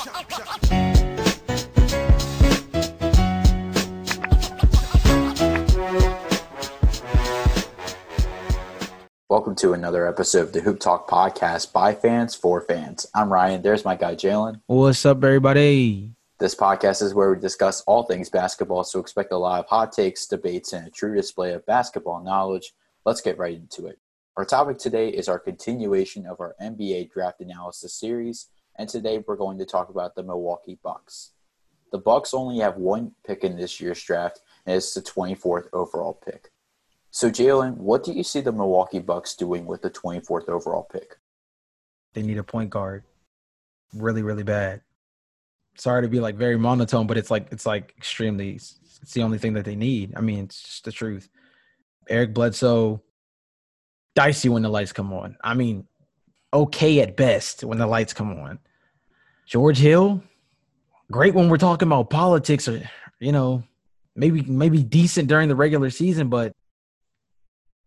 Welcome to another episode of the Hoop Talk podcast by fans for fans. I'm Ryan. There's my guy Jalen. What's up, everybody? This podcast is where we discuss all things basketball, so expect a lot of hot takes, debates, and a true display of basketball knowledge. Let's get right into it. Our topic today is our continuation of our NBA draft analysis series, and today we're going to talk about the Milwaukee Bucks. The Bucks only have one pick in this year's draft, and it's the 24th overall pick. So, Jalen, what do you see the Milwaukee Bucks doing with the 24th overall pick? They need a point guard, really, really bad. Sorry to be like very monotone, but it's like it's like extremely. It's the only thing that they need. I mean, it's just the truth. Eric Bledsoe, dicey when the lights come on. I mean, okay at best when the lights come on. George Hill, great when we're talking about politics or you know, maybe maybe decent during the regular season, but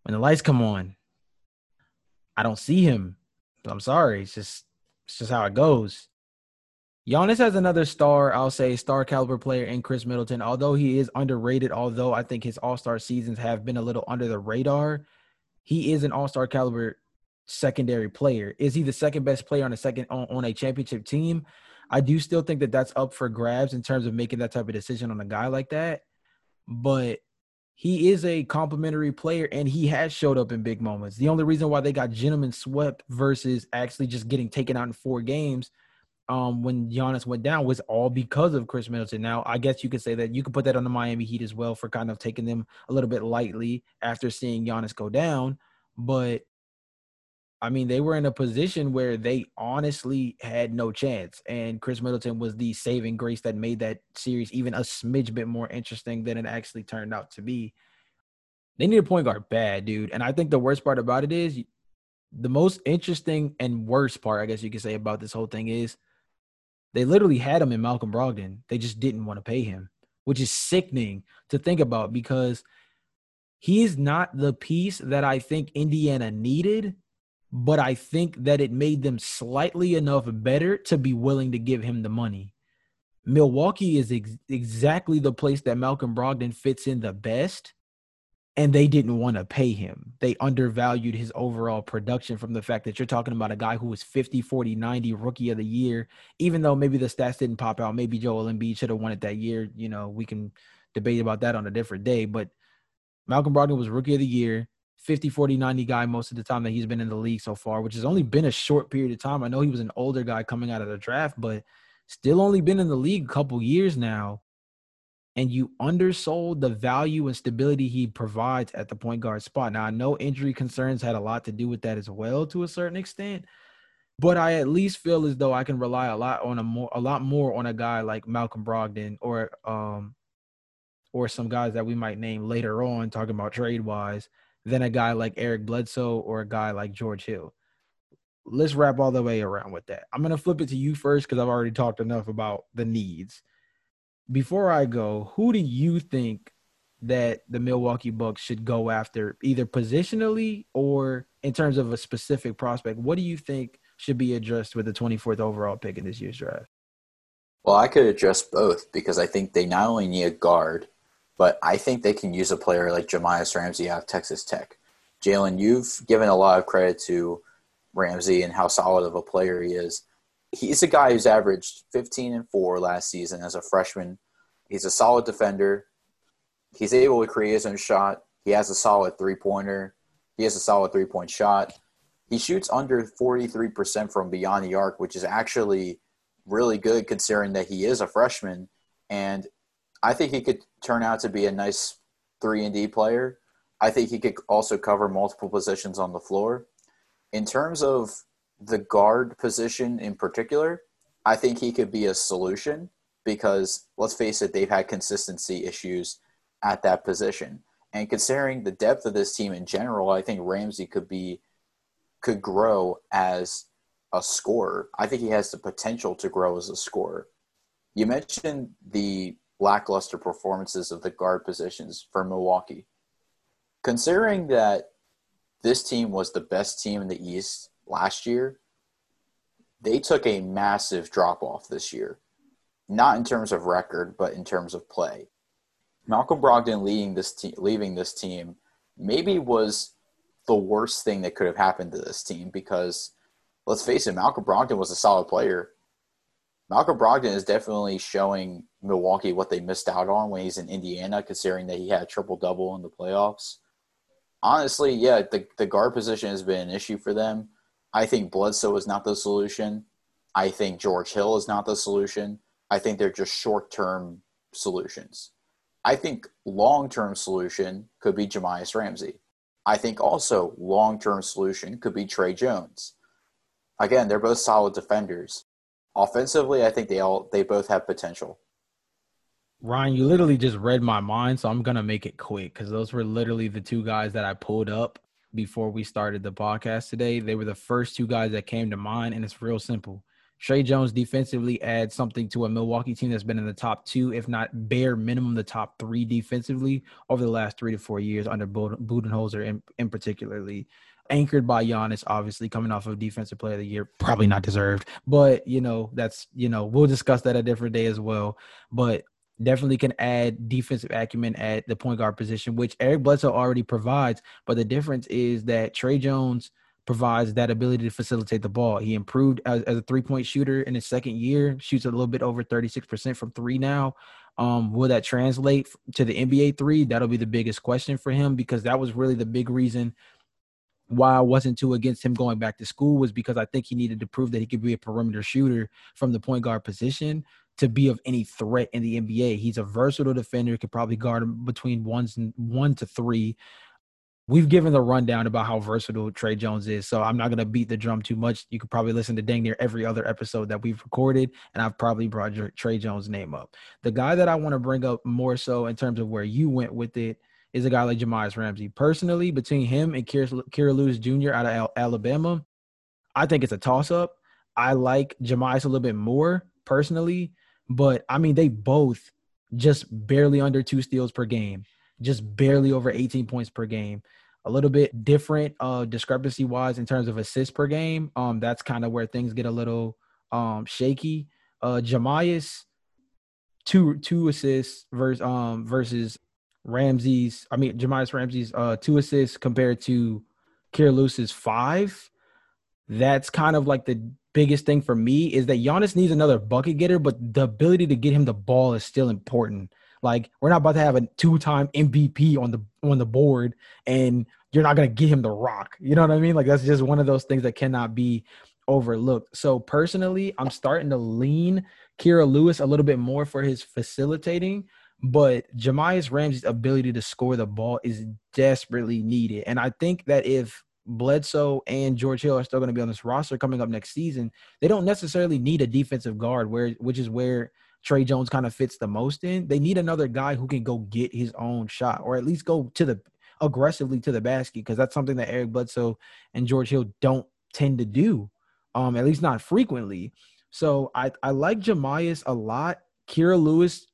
when the lights come on, I don't see him. I'm sorry. It's just it's just how it goes. Giannis has another star, I'll say, star caliber player in Khris Middleton. Although he is underrated, although I think his All Star seasons have been a little under the radar, he is an All Star caliber secondary player. Is he the second best player on a second on, on a championship team? I do still think that that's up for grabs in terms of making that type of decision on a guy like that. But he is a complimentary player and he has showed up in big moments. The only reason why they got gentlemen swept versus actually just getting taken out in four games um, when Giannis went down was all because of Khris Middleton. Now, I guess you could say that you could put that on the Miami Heat as well for kind of taking them a little bit lightly after seeing Giannis go down. But I mean, they were in a position where they honestly had no chance. And Khris Middleton was the saving grace that made that series even a smidge bit more interesting than it actually turned out to be. They need a point guard bad, dude. And I think the worst part about it is the most interesting and worst part, I guess you could say, about this whole thing is they literally had him in Malcolm Brogdon. They just didn't want to pay him, which is sickening to think about because he's not the piece that I think Indiana needed but I think that it made them slightly enough better to be willing to give him the money. Milwaukee is ex- exactly the place that Malcolm Brogdon fits in the best, and they didn't want to pay him. They undervalued his overall production from the fact that you're talking about a guy who was 50, 40, 90 rookie of the year, even though maybe the stats didn't pop out. Maybe Joel Embiid should have won it that year. You know, we can debate about that on a different day, but Malcolm Brogdon was rookie of the year 50, 40, 90 guy most of the time that he's been in the league so far, which has only been a short period of time. I know he was an older guy coming out of the draft, but still only been in the league a couple years now. And you undersold the value and stability he provides at the point guard spot. Now, I know injury concerns had a lot to do with that as well to a certain extent, but I at least feel as though I can rely a lot on a more a lot more on a guy like Malcolm Brogdon or um or some guys that we might name later on talking about trade wise than a guy like Eric Bledsoe or a guy like George Hill. Let's wrap all the way around with that. I'm going to flip it to you first because I've already talked enough about the needs. Before I go, who do you think that the Milwaukee Bucks should go after, either positionally or in terms of a specific prospect? What do you think should be addressed with the 24th overall pick in this year's draft? Well, I could address both because I think they not only need a guard, but I think they can use a player like Jahmi'us Ramsey out of Texas Tech. Jalen, you've given a lot of credit to Ramsey and how solid of a player he is. He's a guy who's averaged 15 and 4 last season as a freshman. He's a solid defender. He's able to create his own shot. He has a solid three pointer. He has a solid three point shot. He shoots under 43% from beyond the arc, which is actually really good considering that he is a freshman. And I think he could turn out to be a nice three and D player. I think he could also cover multiple positions on the floor. In terms of the guard position in particular, I think he could be a solution because let's face it, they've had consistency issues at that position. And considering the depth of this team in general, I think Ramsey could be could grow as a scorer. I think he has the potential to grow as a scorer. You mentioned the lackluster performances of the guard positions for Milwaukee. Considering that this team was the best team in the East last year, they took a massive drop off this year, not in terms of record, but in terms of play. Malcolm Brogdon leading this team, leaving this team, maybe was the worst thing that could have happened to this team because let's face it, Malcolm Brogdon was a solid player. Malcolm Brogdon is definitely showing Milwaukee what they missed out on when he's in Indiana, considering that he had a triple double in the playoffs. Honestly, yeah, the, the guard position has been an issue for them. I think Bledsoe is not the solution. I think George Hill is not the solution. I think they're just short term solutions. I think long term solution could be Jahmi'us Ramsey. I think also long term solution could be Tre Jones. Again, they're both solid defenders. Offensively, I think they all they both have potential. Ryan, you literally just read my mind, so I'm gonna make it quick because those were literally the two guys that I pulled up before we started the podcast today. They were the first two guys that came to mind, and it's real simple. Tre Jones defensively adds something to a Milwaukee team that's been in the top two, if not bare minimum, the top three defensively over the last three to four years under Budenholzer, in, in particularly anchored by Giannis, obviously coming off of Defensive Player of the Year, probably not deserved, but you know that's you know we'll discuss that a different day as well. But definitely can add defensive acumen at the point guard position, which Eric Bledsoe already provides. But the difference is that Tre Jones provides that ability to facilitate the ball. He improved as, as a three point shooter in his second year, shoots a little bit over 36% from three now. Um, will that translate to the NBA three? That'll be the biggest question for him because that was really the big reason why I wasn't too against him going back to school was because I think he needed to prove that he could be a perimeter shooter from the point guard position to be of any threat in the NBA. He's a versatile defender, could probably guard between ones and one to three. We've given the rundown about how versatile Tre Jones is, so I'm not going to beat the drum too much. You could probably listen to dang near every other episode that we've recorded, and I've probably brought Tre Jones' name up. The guy that I want to bring up more so in terms of where you went with it is a guy like Jahmi'us Ramsey. Personally, between him and Kira Lewis Jr. out of Alabama, I think it's a toss up. I like Jahmi'us a little bit more personally, but I mean, they both just barely under two steals per game, just barely over 18 points per game. A little bit different uh discrepancy wise in terms of assists per game. Um, that's kind of where things get a little um shaky. Uh Jahmi'us two two assists versus um versus Ramsey's, I mean, Jahmi'us Ramsey's uh, two assists compared to Kira Lewis's five. That's kind of like the biggest thing for me is that Giannis needs another bucket getter, but the ability to get him the ball is still important. Like we're not about to have a two-time MVP on the on the board, and you're not gonna get him the rock. You know what I mean? Like that's just one of those things that cannot be overlooked. So personally, I'm starting to lean Kira Lewis a little bit more for his facilitating but Jahmi'us Ramsey's ability to score the ball is desperately needed. And I think that if Bledsoe and George Hill are still going to be on this roster coming up next season, they don't necessarily need a defensive guard, where which is where Tre Jones kind of fits the most in. They need another guy who can go get his own shot, or at least go to the aggressively to the basket, because that's something that Eric Bledsoe and George Hill don't tend to do, um, at least not frequently. So I I like Jahmi'us a lot. Kira Lewis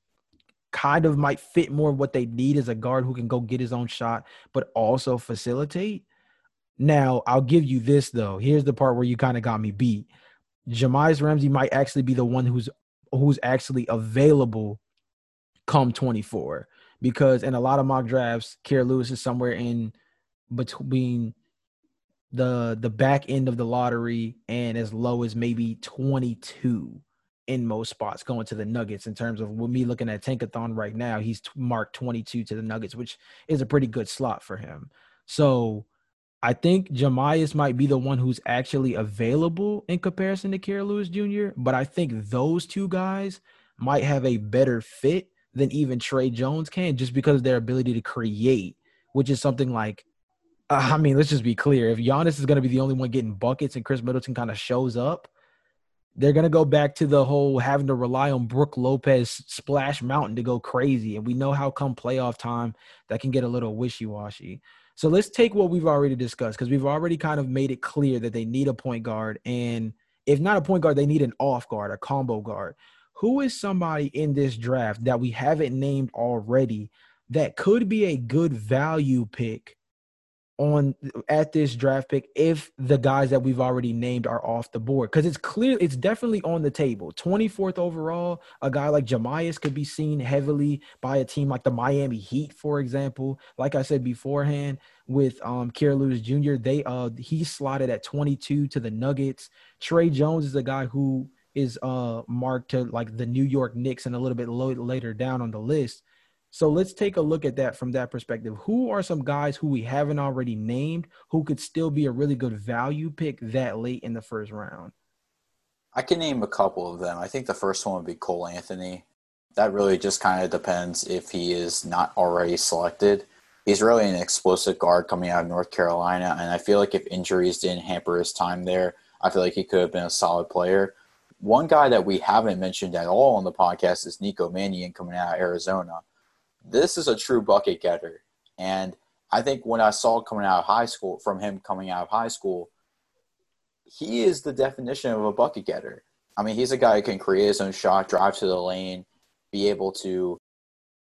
kind of might fit more what they need as a guard who can go get his own shot, but also facilitate. Now, I'll give you this though. Here's the part where you kind of got me beat. Jahmi'us Ramsey might actually be the one who's who's actually available come 24 because in a lot of mock drafts, Kira Lewis is somewhere in between the the back end of the lottery and as low as maybe 22 in most spots going to the Nuggets in terms of with me looking at Tankathon right now, he's marked 22 to the Nuggets, which is a pretty good slot for him. So I think Jahmi'us might be the one who's actually available in comparison to Kira Lewis Jr., but I think those two guys might have a better fit than even Tre Jones can just because of their ability to create, which is something like uh, I mean, let's just be clear. If Giannis is going to be the only one getting buckets and Khris Middleton kind of shows up, they're gonna go back to the whole having to rely on Brook Lopez splash mountain to go crazy. And we know how come playoff time that can get a little wishy-washy. So let's take what we've already discussed because we've already kind of made it clear that they need a point guard. And if not a point guard, they need an off guard, a combo guard. Who is somebody in this draft that we haven't named already that could be a good value pick on at this draft pick if the guys that we've already named are off the board. Because it's clear it's definitely on the table. 24th overall a guy like Jahmi'us could be seen heavily by a team like the Miami Heat for example. Like I said beforehand with um Kira Lewis Jr. they uh he slotted at 22 to the Nuggets. Tre Jones is a guy who is uh marked to like the New York Knicks and a little bit low, later down on the list so let's take a look at that from that perspective. Who are some guys who we haven't already named who could still be a really good value pick that late in the first round? I can name a couple of them. I think the first one would be Cole Anthony. That really just kind of depends if he is not already selected. He's really an explosive guard coming out of North Carolina, and I feel like if injuries didn't hamper his time there, I feel like he could have been a solid player. One guy that we haven't mentioned at all on the podcast is Nico Mannion coming out of Arizona this is a true bucket getter. And I think when I saw coming out of high school, from him coming out of high school, he is the definition of a bucket getter. I mean, he's a guy who can create his own shot, drive to the lane, be able to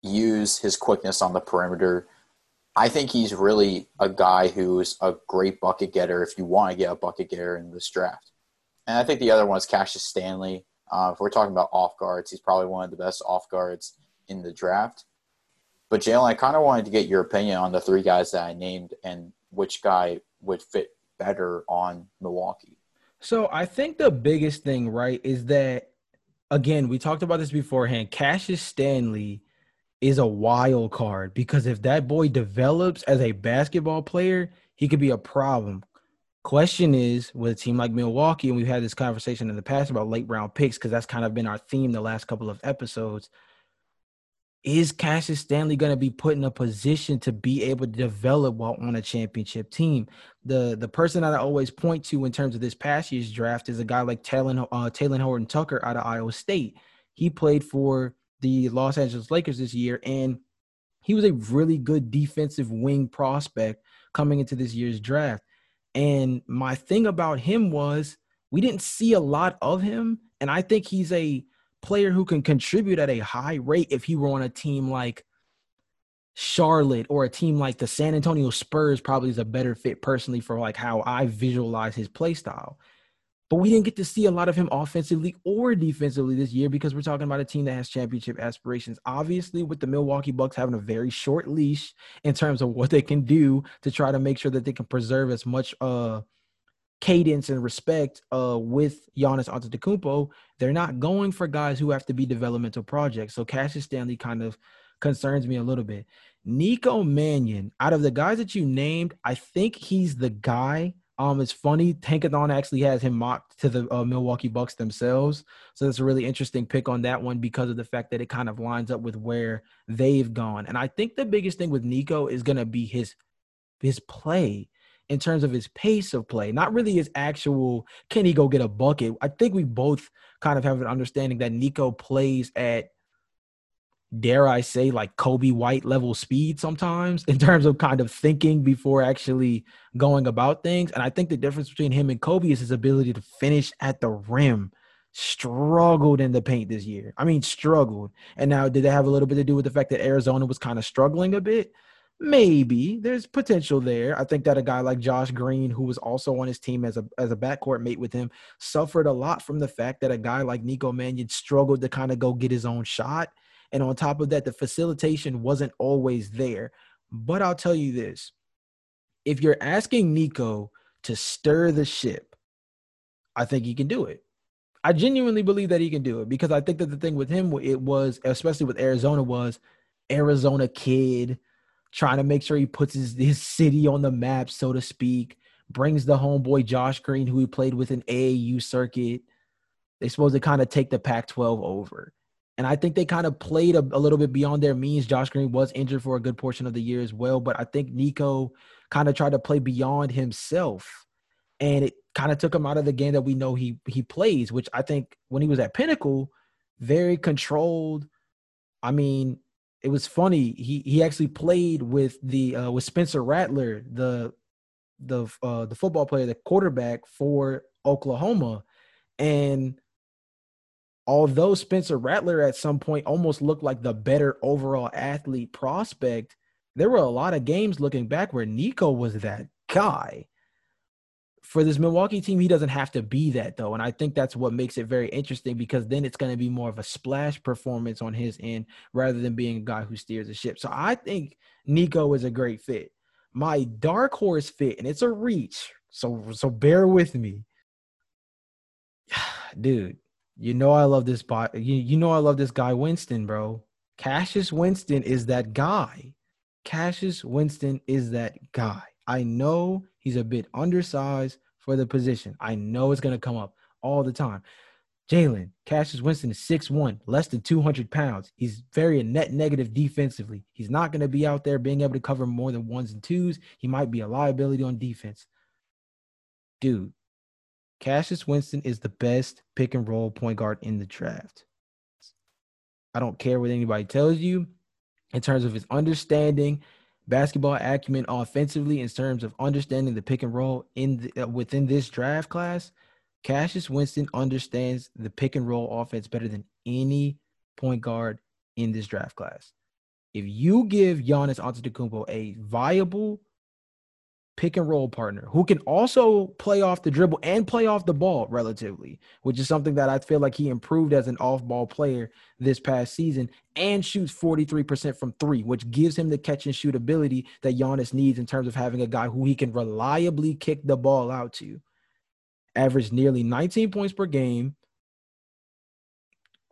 use his quickness on the perimeter. I think he's really a guy who's a great bucket getter if you want to get a bucket getter in this draft. And I think the other one is Cassius Stanley. Uh, if we're talking about off guards, he's probably one of the best off guards in the draft. But Jalen, I kind of wanted to get your opinion on the three guys that I named and which guy would fit better on Milwaukee. So I think the biggest thing, right, is that again, we talked about this beforehand. Cassius Stanley is a wild card because if that boy develops as a basketball player, he could be a problem. Question is, with a team like Milwaukee, and we've had this conversation in the past about late round picks because that's kind of been our theme the last couple of episodes is Cassius Stanley going to be put in a position to be able to develop while on a championship team? The the person that I always point to in terms of this past year's draft is a guy like Talen uh, Talen Horton Tucker out of Iowa State. He played for the Los Angeles Lakers this year, and he was a really good defensive wing prospect coming into this year's draft. And my thing about him was we didn't see a lot of him, and I think he's a player who can contribute at a high rate if he were on a team like Charlotte or a team like the San Antonio Spurs probably is a better fit personally for like how I visualize his play style. But we didn't get to see a lot of him offensively or defensively this year because we're talking about a team that has championship aspirations. Obviously, with the Milwaukee Bucks having a very short leash in terms of what they can do to try to make sure that they can preserve as much uh cadence and respect uh, with Giannis Antetokounmpo, they're not going for guys who have to be developmental projects. So Cassius Stanley kind of concerns me a little bit. Nico Mannion, out of the guys that you named, I think he's the guy. Um, it's funny. Tankathon actually has him mocked to the uh, Milwaukee Bucks themselves, so that's a really interesting pick on that one because of the fact that it kind of lines up with where they've gone. And I think the biggest thing with Nico is going to be his his play in terms of his pace of play, not really his actual can he go get a bucket. I think we both kind of have an understanding that Nico plays at dare I say like Coby White level speed sometimes in terms of kind of thinking before actually going about things. And I think the difference between him and Coby is his ability to finish at the rim. Struggled in the paint this year. I mean, struggled. And now, did that have a little bit to do with the fact that Arizona was kind of struggling a bit? Maybe there's potential there. I think that a guy like Josh Green, who was also on his team as a as a backcourt mate with him, suffered a lot from the fact that a guy like Nico Mannion struggled to kind of go get his own shot. And on top of that, the facilitation wasn't always there. But I'll tell you this if you're asking Nico to stir the ship, I think he can do it. I genuinely believe that he can do it because I think that the thing with him, it was, especially with Arizona, was Arizona kid trying to make sure he puts his, his city on the map, so to speak. Brings the homeboy Josh Green, who he played with an AAU circuit. They supposed to kind of take the Pac 12 over. And I think they kind of played a, a, little bit beyond their means. Josh Green was injured for a good portion of the year as well. But I think Nico kind of tried to play beyond himself. And it kind of took him out of the game that we know he he plays, which I think when he was at Pinnacle, very controlled. I mean, it was funny. He he actually played with the uh, with Spencer Rattler, the the uh, the football player, the quarterback for Oklahoma, and although Spencer Rattler at some point almost looked like the better overall athlete prospect, there were a lot of games looking back where Nico was that guy. For this Milwaukee team, he doesn't have to be that though. And I think that's what makes it very interesting because then it's going to be more of a splash performance on his end rather than being a guy who steers the ship. So I think Nico is a great fit. My dark horse fit, and it's a reach. So so bear with me. Dude, you know I love this bot. You, you know I love this guy Winston, bro. Cassius Winston is that guy. Cassius Winston is that guy. I know he's a bit undersized for the position. I know it's going to come up all the time. Jalen, Cassius Winston is 6'1, less than 200 pounds. He's very net negative defensively. He's not going to be out there being able to cover more than ones and twos. He might be a liability on defense. Dude, Cassius Winston is the best pick and roll point guard in the draft. I don't care what anybody tells you in terms of his understanding, basketball acumen offensively, in terms of understanding the pick and roll in the, uh, within this draft class. Cassius Winston understands the pick and roll offense better than any point guard in this draft class. If you give Giannis Antetokounmpo a viable pick and roll partner who can also play off the dribble and play off the ball relatively, which is something that I feel like he improved as an off ball player this past season and shoots 43% from three, which gives him the catch and shoot ability that Giannis needs in terms of having a guy who he can reliably kick the ball out to. Averaged nearly 19 points per game,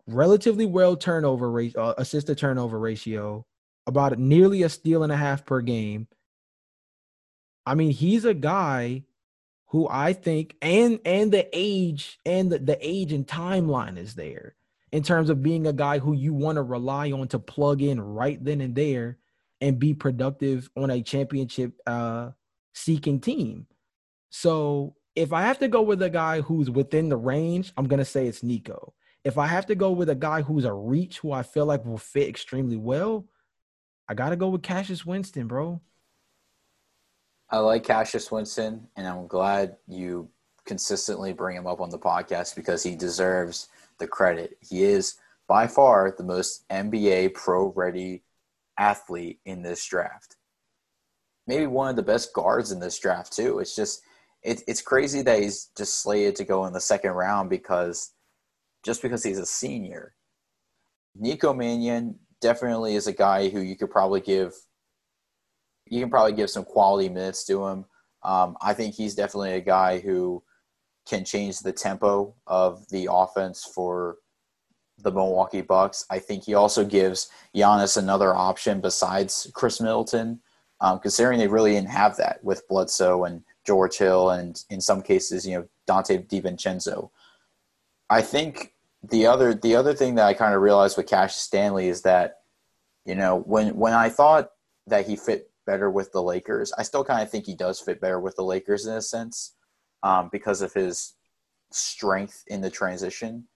relatively well turnover rate, uh, assist to turnover ratio, about nearly a steal and a half per game I mean, he's a guy who I think and and the age and the, the age and timeline is there in terms of being a guy who you want to rely on to plug in right then and there and be productive on a championship uh seeking team. So if I have to go with a guy who's within the range, I'm gonna say it's Nico. If I have to go with a guy who's a reach who I feel like will fit extremely well, I gotta go with Cassius Winston, bro. I like Cassius Winston, and I'm glad you consistently bring him up on the podcast because he deserves the credit. He is by far the most NBA pro ready athlete in this draft. Maybe one of the best guards in this draft too. It's just it, it's crazy that he's just slated to go in the second round because just because he's a senior. Nico Mannion definitely is a guy who you could probably give you can probably give some quality minutes to him. Um, I think he's definitely a guy who can change the tempo of the offense for the Milwaukee Bucks. I think he also gives Giannis another option besides Khris Middleton, um, considering they really didn't have that with Bledsoe and George Hill, and in some cases, you know, Donte DiVincenzo. I think the other the other thing that I kind of realized with Cash Stanley is that, you know, when when I thought that he fit better with the Lakers. I still kind of think he does fit better with the Lakers in a sense um, because of his strength in the transition.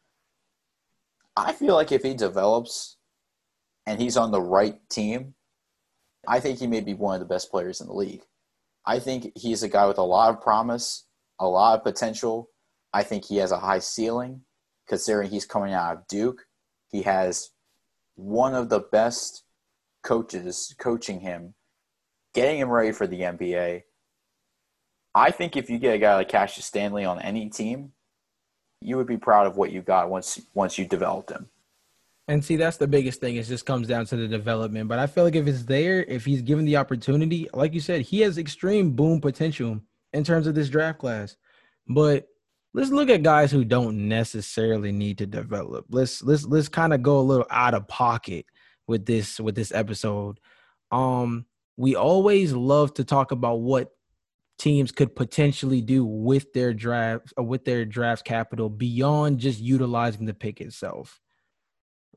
I feel like if he develops and he's on the right team, I think he may be one of the best players in the league. I think he's a guy with a lot of promise, a lot of potential. I think he has a high ceiling considering he's coming out of Duke. He has one of the best coaches coaching him getting him ready for the NBA. I think if you get a guy like Cassius Stanley on any team, you would be proud of what you got once once you developed him. And see, that's the biggest thing. It just comes down to the development. But I feel like if it's there, if he's given the opportunity, like you said, he has extreme boom potential in terms of this draft class. But let's look at guys who don't necessarily need to develop. Let's let's let's kind of go a little out of pocket with this with this episode. Um, we always love to talk about what teams could potentially do with their draft or uh, with their draft capital beyond just utilizing the pick itself.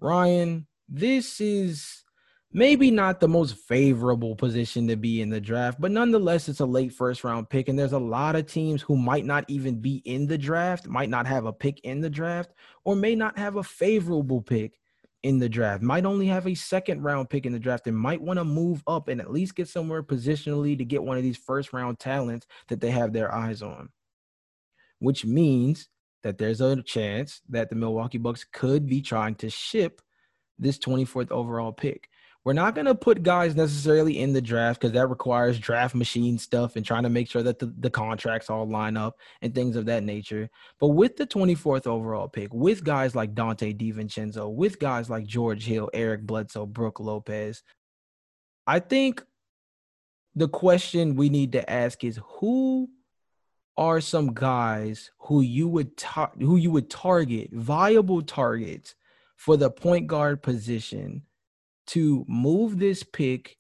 Ryan, this is maybe not the most favorable position to be in the draft, but nonetheless, it's a late first round pick. And there's a lot of teams who might not even be in the draft, might not have a pick in the draft, or may not have a favorable pick in the draft, might only have a second round pick in the draft, and might want to move up and at least get somewhere positionally to get one of these first round talents that they have their eyes on. Which means that there's a chance that the Milwaukee Bucks could be trying to ship this 24th overall pick, We're not going to put guys necessarily in the draft because that requires draft machine stuff and trying to make sure that the, the contracts all line up and things of that nature. But with the 24th overall pick, with guys like Donte DiVincenzo, with guys like George Hill, Eric Bledsoe, Brook Lopez, I think the question we need to ask is who are some guys who you would tar- who you would target viable targets for the point guard position to move this pick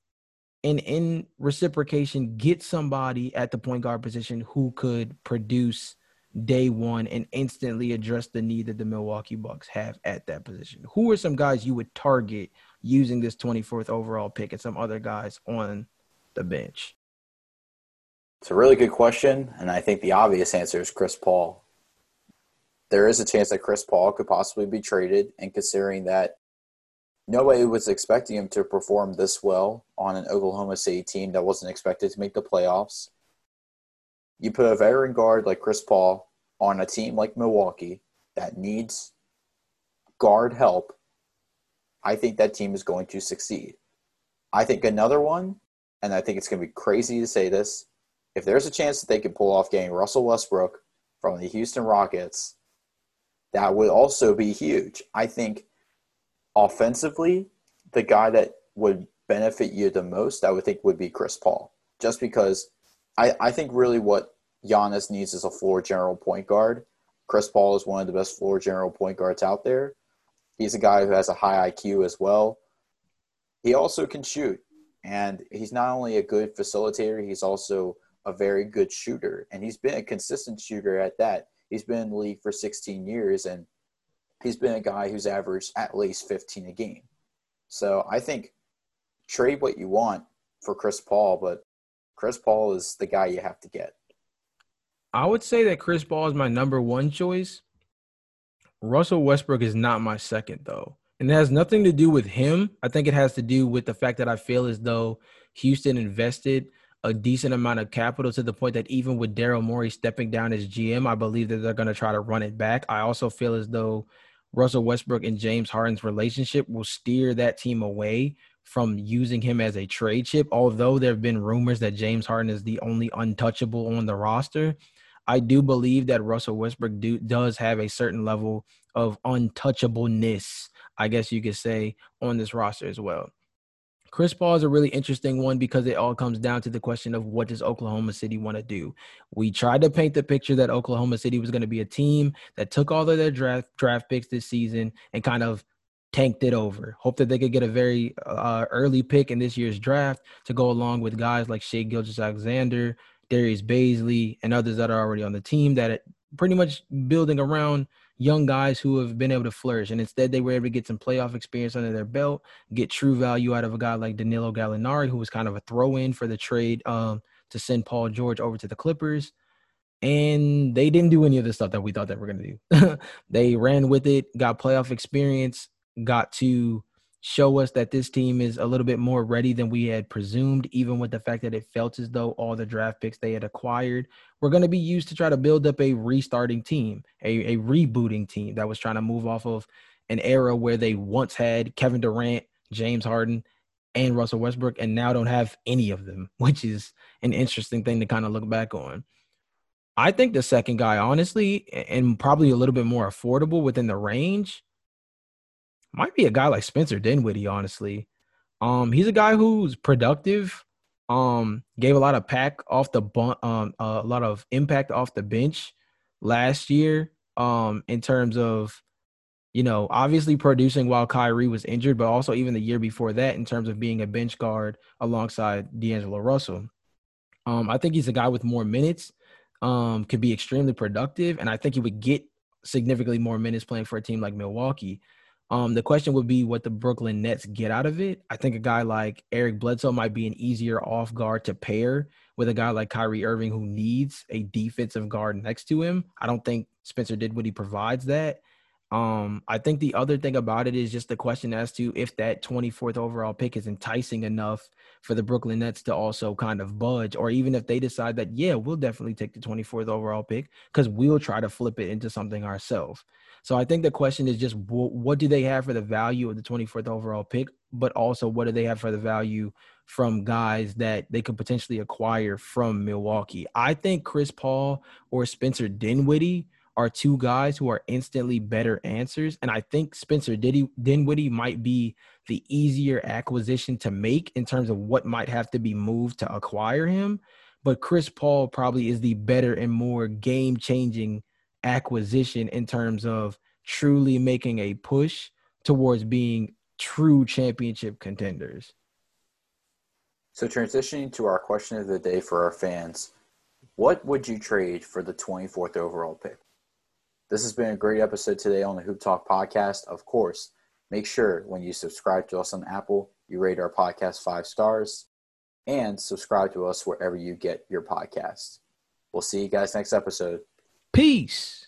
and in reciprocation get somebody at the point guard position who could produce day one and instantly address the need that the Milwaukee Bucks have at that position. Who are some guys you would target using this 24th overall pick and some other guys on the bench? It's a really good question, and I think the obvious answer is Chris Paul. There is a chance that Chris Paul could possibly be traded, and considering that nobody was expecting him to perform this well on an Oklahoma City team that wasn't expected to make the playoffs, you put a veteran guard like Chris Paul on a team like Milwaukee that needs guard help. I think that team is going to succeed. I think another one, and I think it's going to be crazy to say this, if there's a chance that they could pull off getting Russell Westbrook from the Houston Rockets, that would also be huge. I think offensively, the guy that would benefit you the most, I would think, would be Chris Paul. Just because I, I think really what Giannis needs is a floor general point guard. Chris Paul is one of the best floor general point guards out there. He's a guy who has a high IQ as well. He also can shoot. And he's not only a good facilitator, he's also a very good shooter, and he's been a consistent shooter at that. He's been in the league for 16 years, and he's been a guy who's averaged at least 15 a game. So I think trade what you want for Chris Paul, but Chris Paul is the guy you have to get. I would say that Chris Paul is my number one choice. Russell Westbrook is not my second, though. And it has nothing to do with him. I think it has to do with the fact that I feel as though Houston invested – a decent amount of capital to the point that even with Daryl Morey stepping down as GM, I believe that they're going to try to run it back. I also feel as though Russell Westbrook and James Harden's relationship will steer that team away from using him as a trade chip. Although there have been rumors that James Harden is the only untouchable on the roster, I do believe that Russell Westbrook do, does have a certain level of untouchableness, I guess you could say, on this roster as well. Chris Paul is a really interesting one because it all comes down to the question of what does Oklahoma City want to do. We tried to paint the picture that Oklahoma City was going to be a team that took all of their draft draft picks this season and kind of tanked it over. Hope that they could get a very uh, early pick in this year's draft to go along with guys like Shai Gilgeous-Alexander, Darius Bazley, and others that are already on the team that pretty much building around – young guys who have been able to flourish. And instead, they were able to get some playoff experience under their belt, get true value out of a guy like Danilo Gallinari, who was kind of a throw in for the trade um, to send Paul George over to the Clippers. And they didn't do any of the stuff that we thought they were going to do. they ran with it, got playoff experience, got to show us that this team is a little bit more ready than we had presumed, even with the fact that it felt as though all the draft picks they had acquired were going to be used to try to build up a restarting team, a, a rebooting team that was trying to move off of an era where they once had Kevin Durant, James Harden, and Russell Westbrook, and now don't have any of them, which is an interesting thing to kind of look back on. I think the second guy, honestly, and probably a little bit more affordable within the range, might be a guy like Spencer Dinwiddie, honestly. Um, he's a guy who's productive. Um, gave a lot of pack off the bun- um, a lot of impact off the bench last year. Um, in terms of, you know, obviously producing while Kyrie was injured, but also even the year before that, in terms of being a bench guard alongside D'Angelo Russell. Um, I think he's a guy with more minutes. Um, could be extremely productive, and I think he would get significantly more minutes playing for a team like Milwaukee. Um, the question would be what the Brooklyn Nets get out of it. I think a guy like Eric Bledsoe might be an easier off guard to pair with a guy like Kyrie Irving who needs a defensive guard next to him. I don't think Spencer Dinwiddie provides that. Um, I think the other thing about it is just the question as to if that 24th overall pick is enticing enough for the Brooklyn Nets to also kind of budge, or even if they decide that, yeah, we'll definitely take the 24th overall pick because we'll try to flip it into something ourselves. So I think the question is just what do they have for the value of the 24th overall pick, but also what do they have for the value from guys that they could potentially acquire from Milwaukee? I think Chris Paul or Spencer Dinwiddie are two guys who are instantly better answers. And I think Spencer Diddy, Dinwiddie might be the easier acquisition to make in terms of what might have to be moved to acquire him. But Chris Paul probably is the better and more game changing acquisition in terms of truly making a push towards being true championship contenders. So, transitioning to our question of the day for our fans, what would you trade for the 24th overall pick? This has been a great episode today on the Hoop Talk podcast. Of course, make sure when you subscribe to us on Apple, you rate our podcast five stars and subscribe to us wherever you get your podcasts. We'll see you guys next episode. Peace.